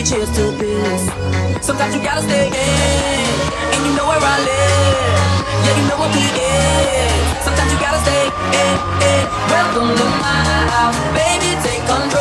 be cheers to this. Sometimes you gotta stay in, and you know where I live. Yeah, you know what we is. Sometimes you gotta stay in, in. Welcome to my house, baby. Take control.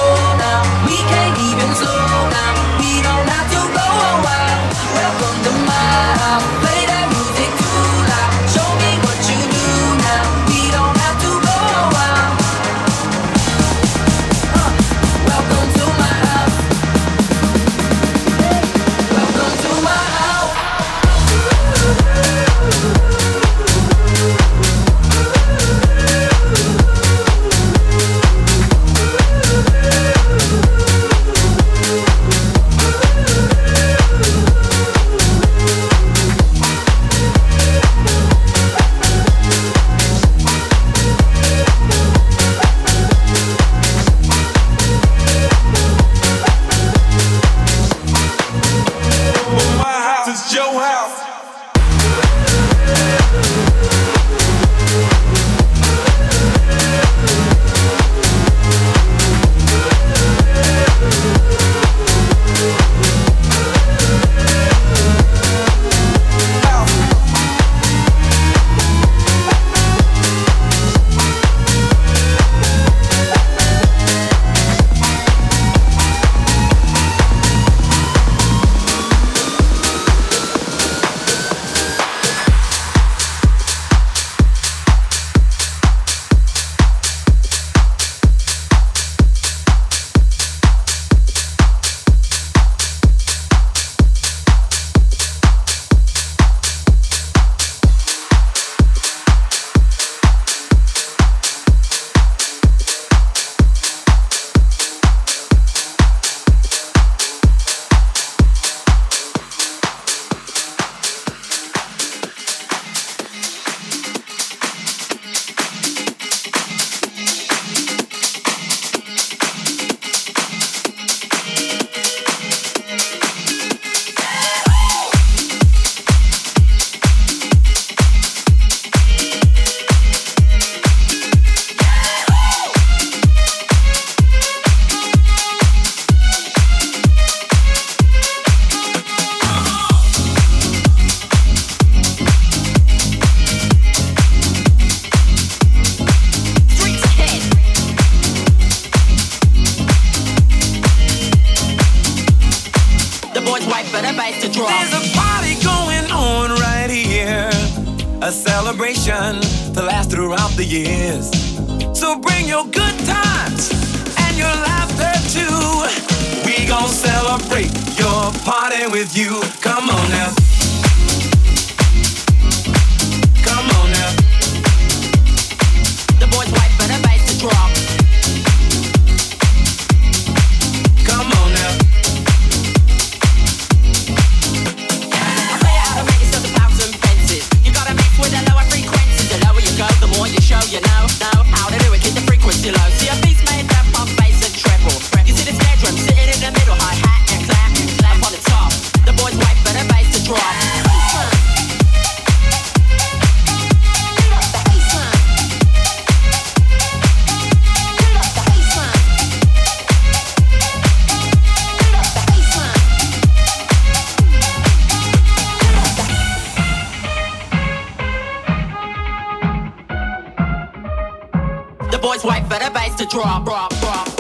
rock, rock.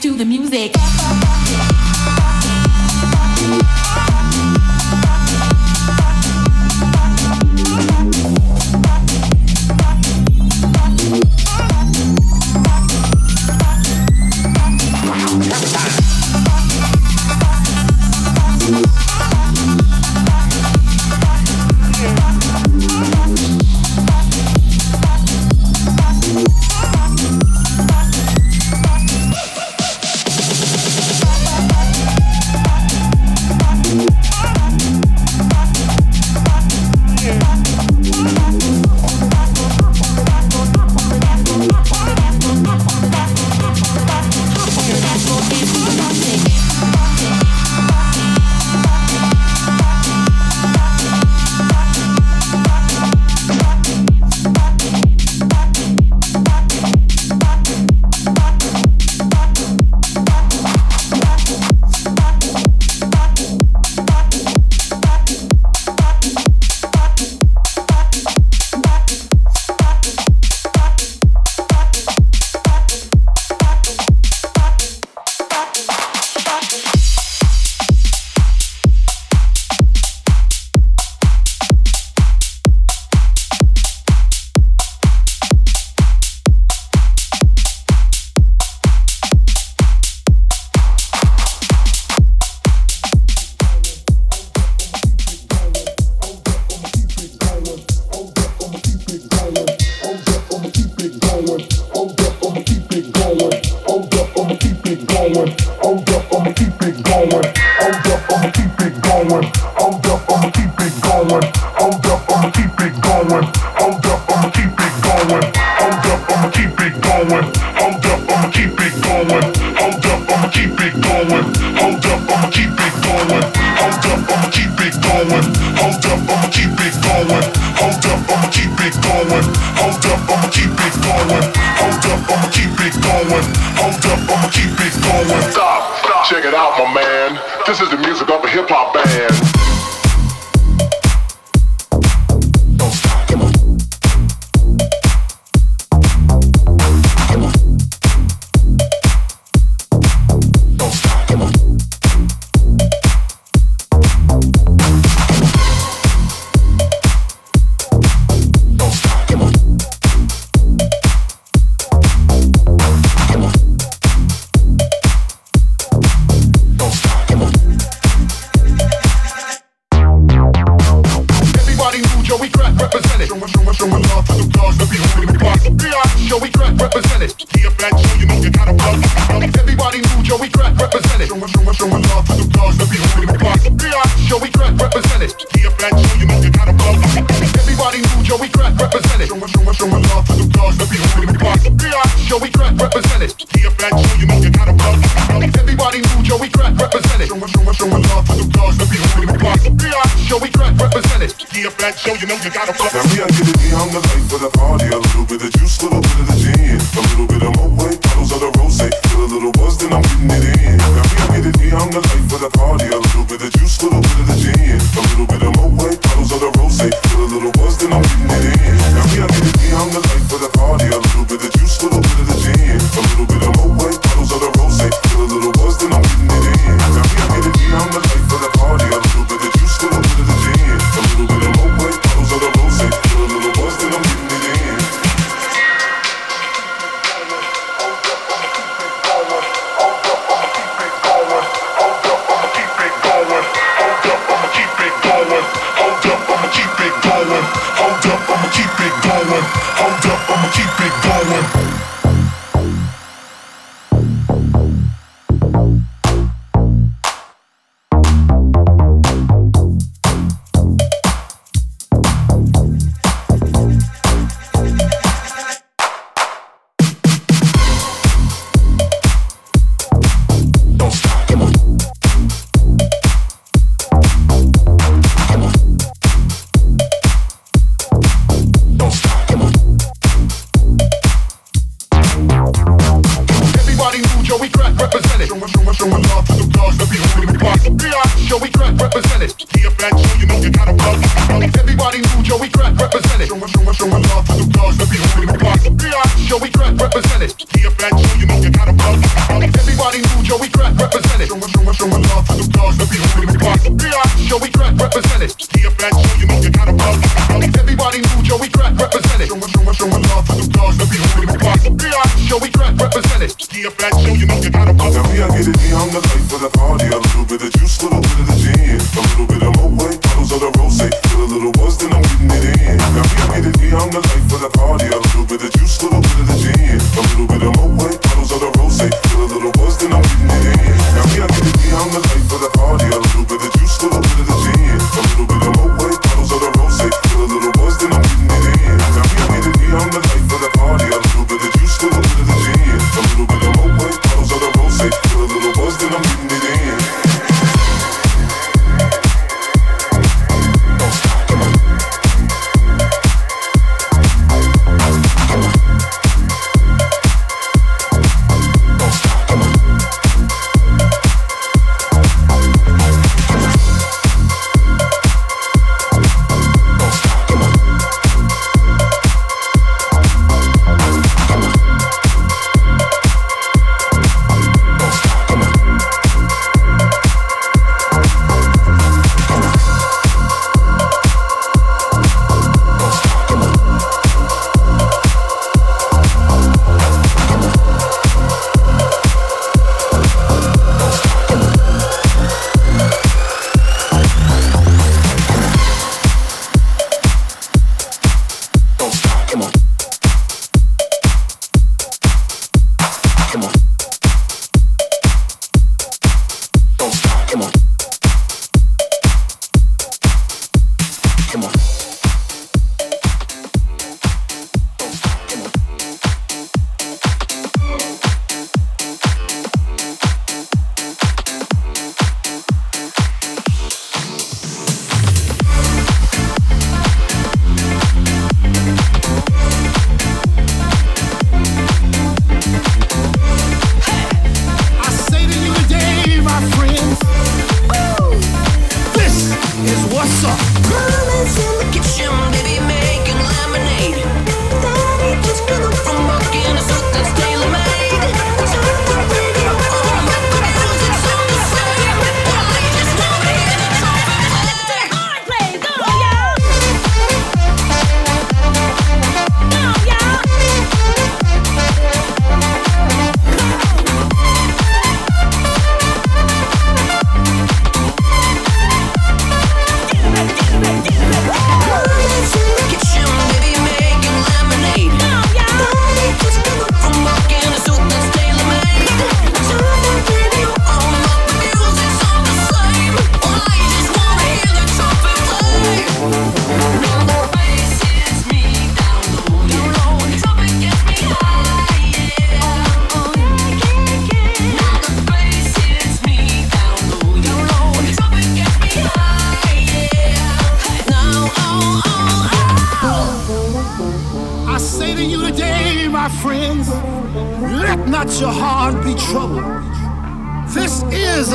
to the music. Say feel the little ones, then I'm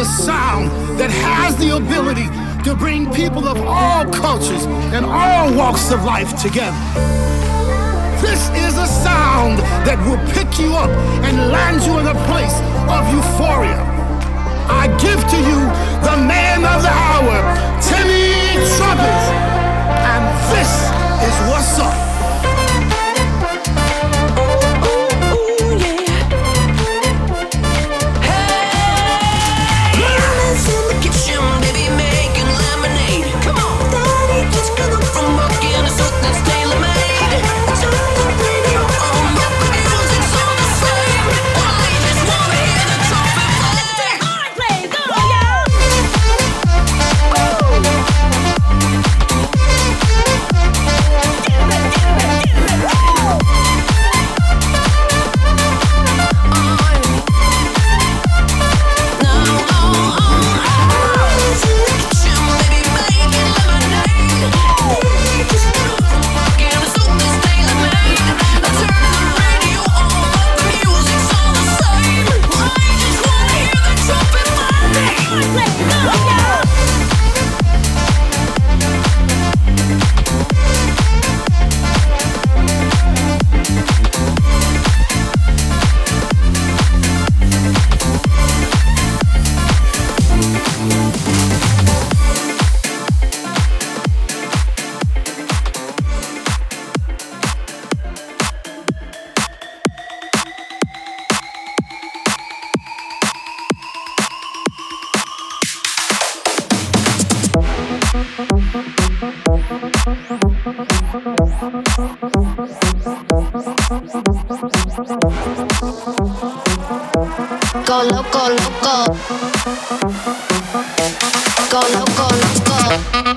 a sound that has the ability to bring people of all cultures and all walks of life together. This is a sound that will pick you up and land you in a place of euphoria. I give to you the man of the hour, Timmy Trumpets, and this is what's up. go, go, go, go.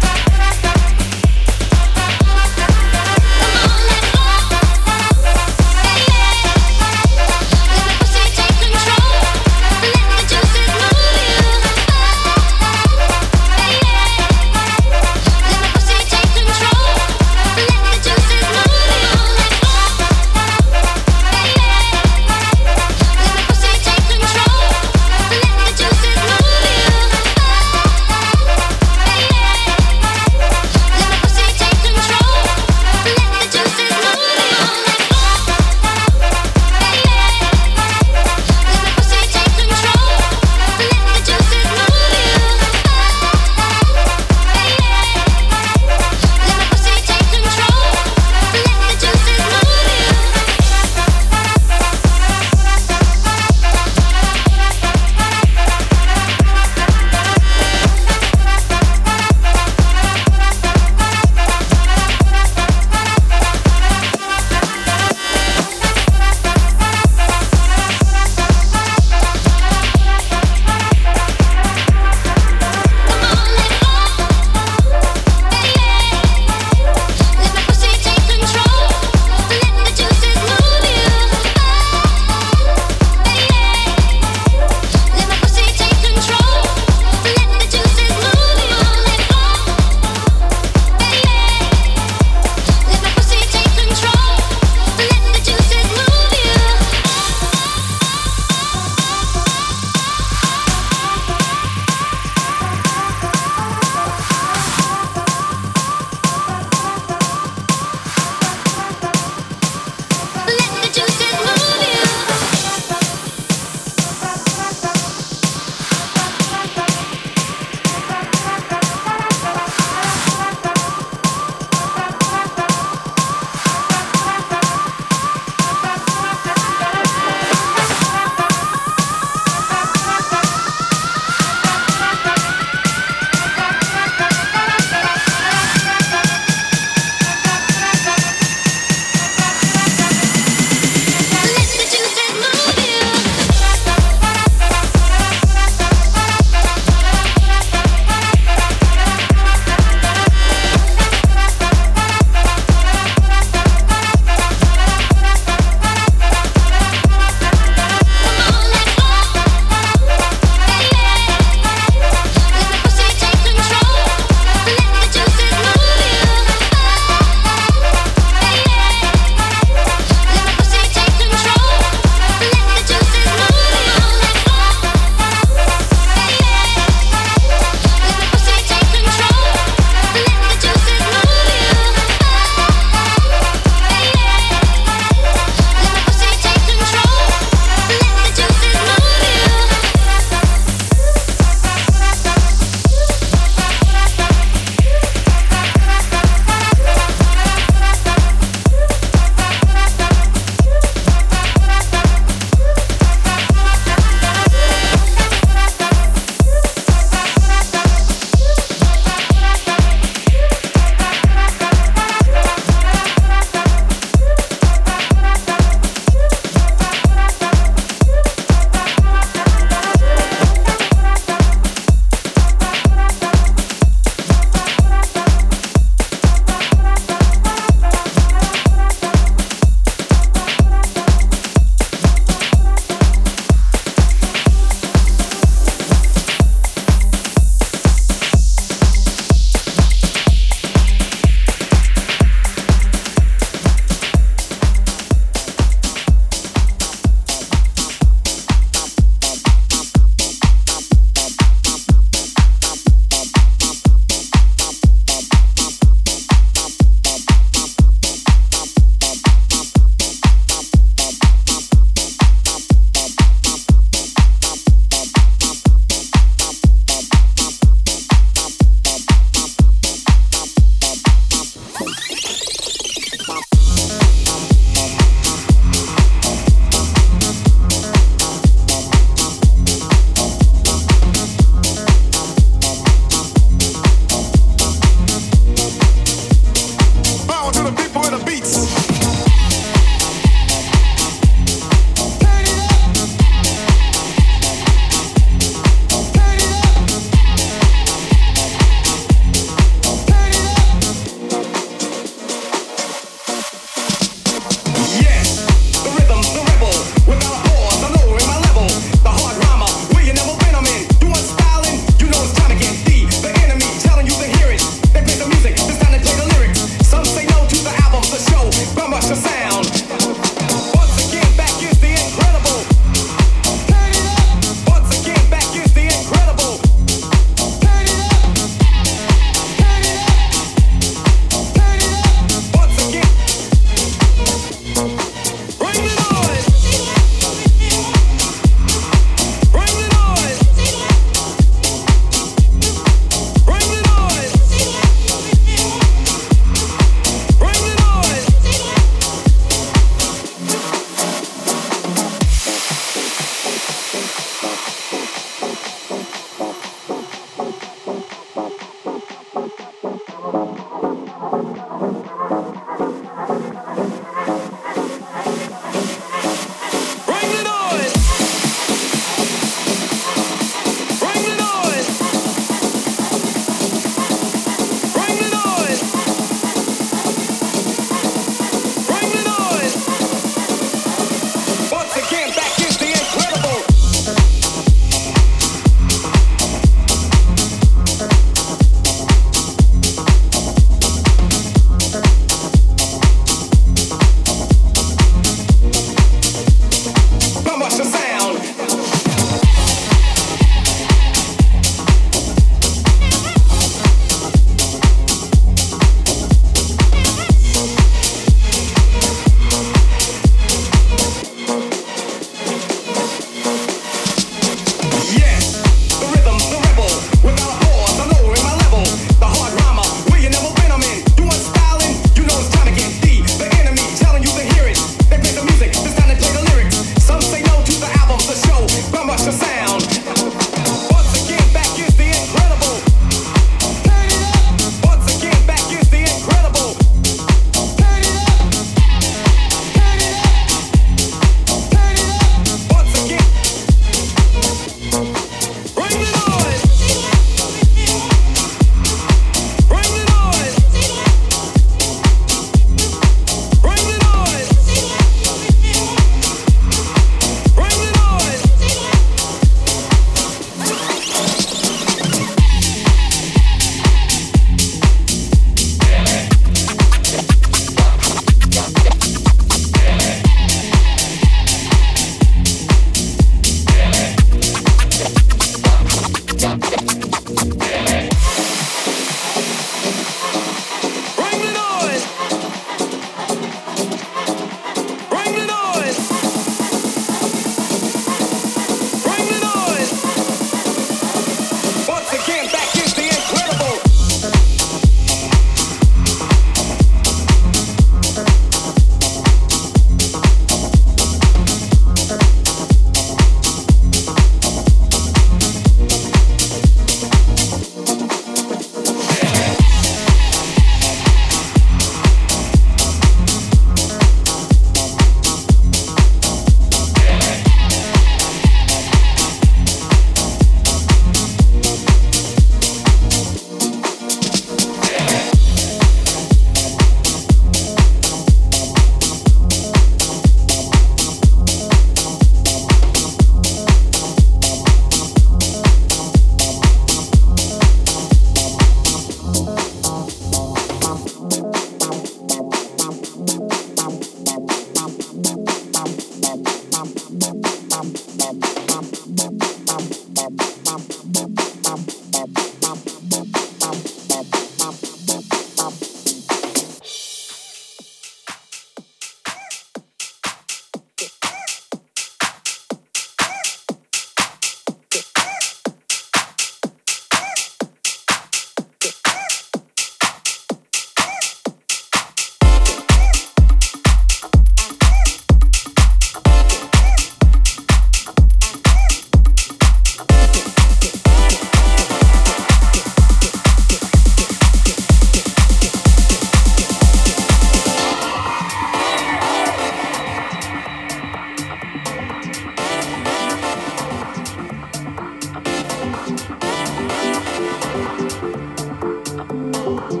What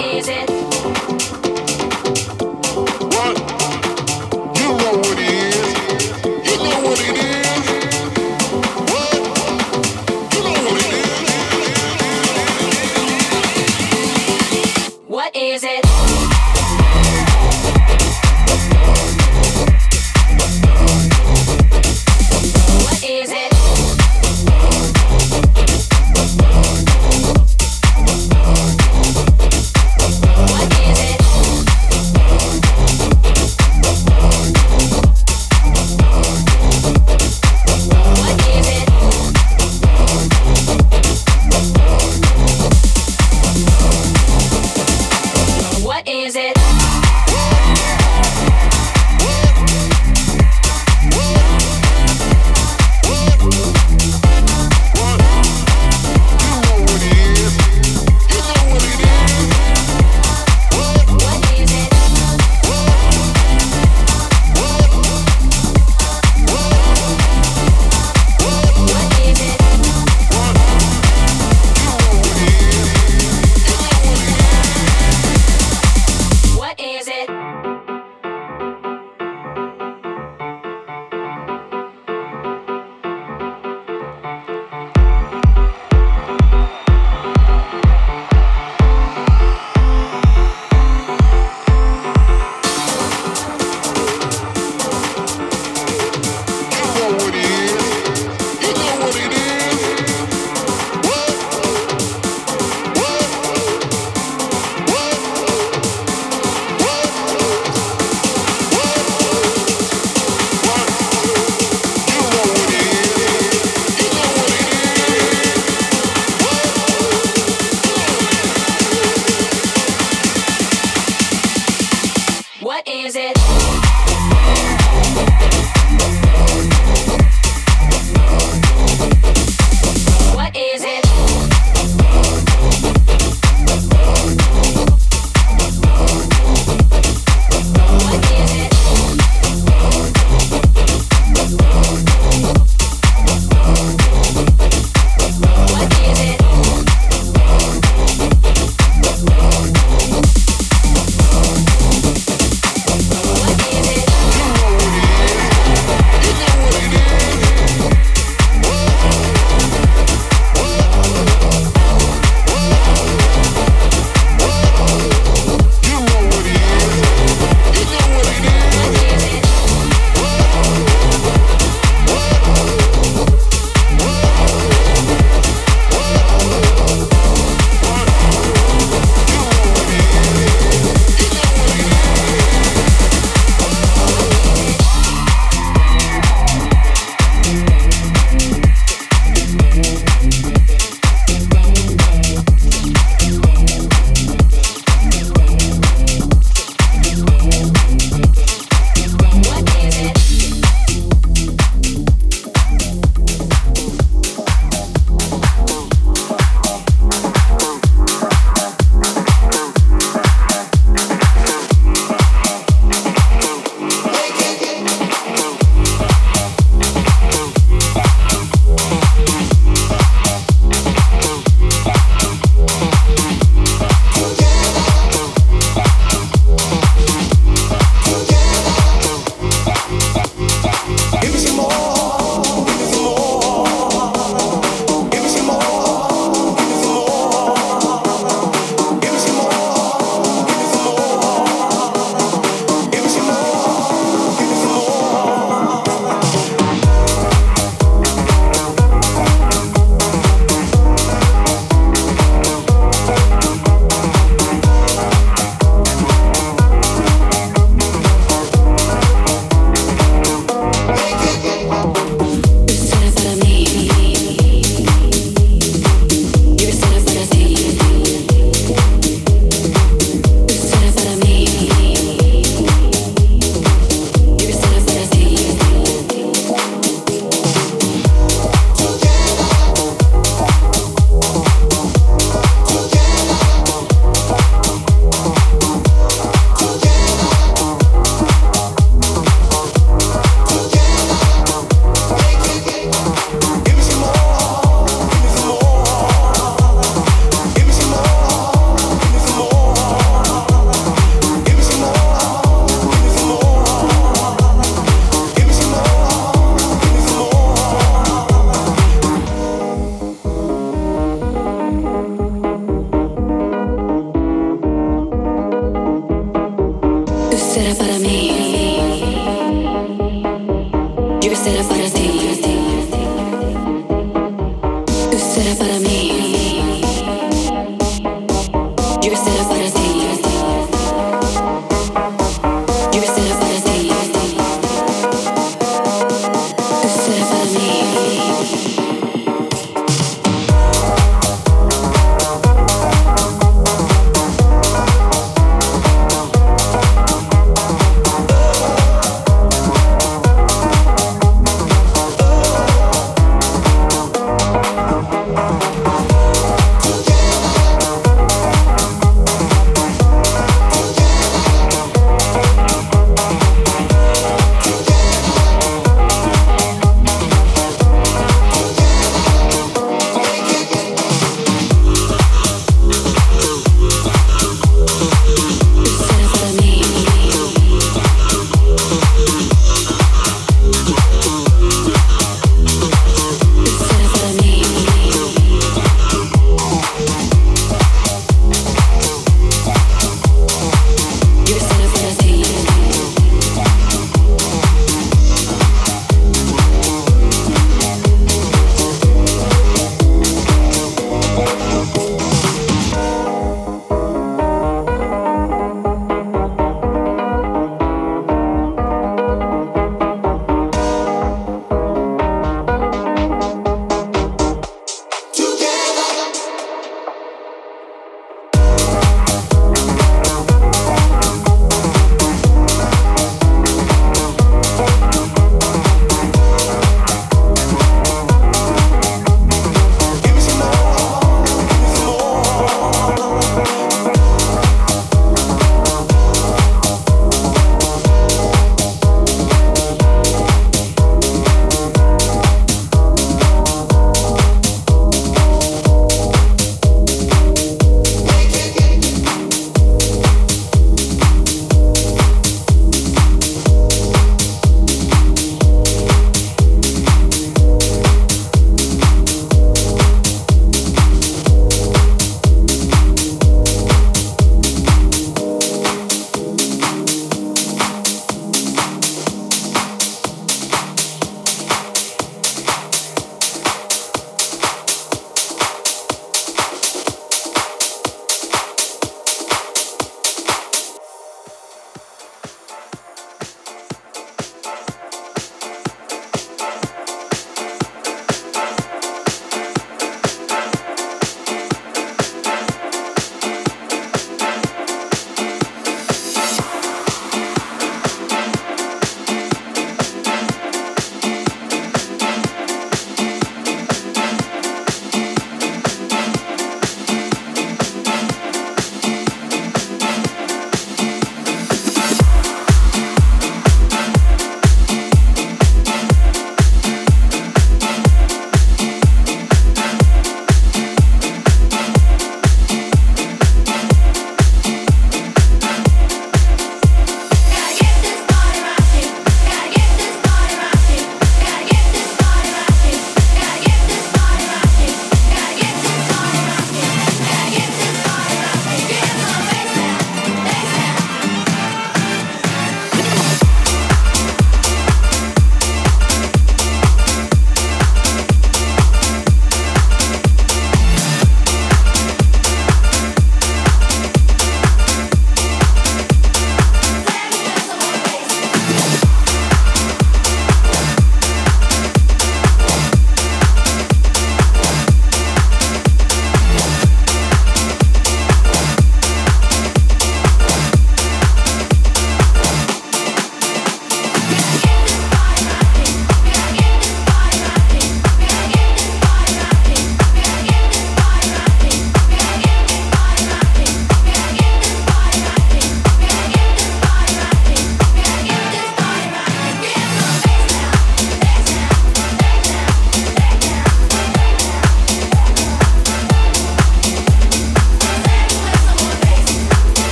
is it?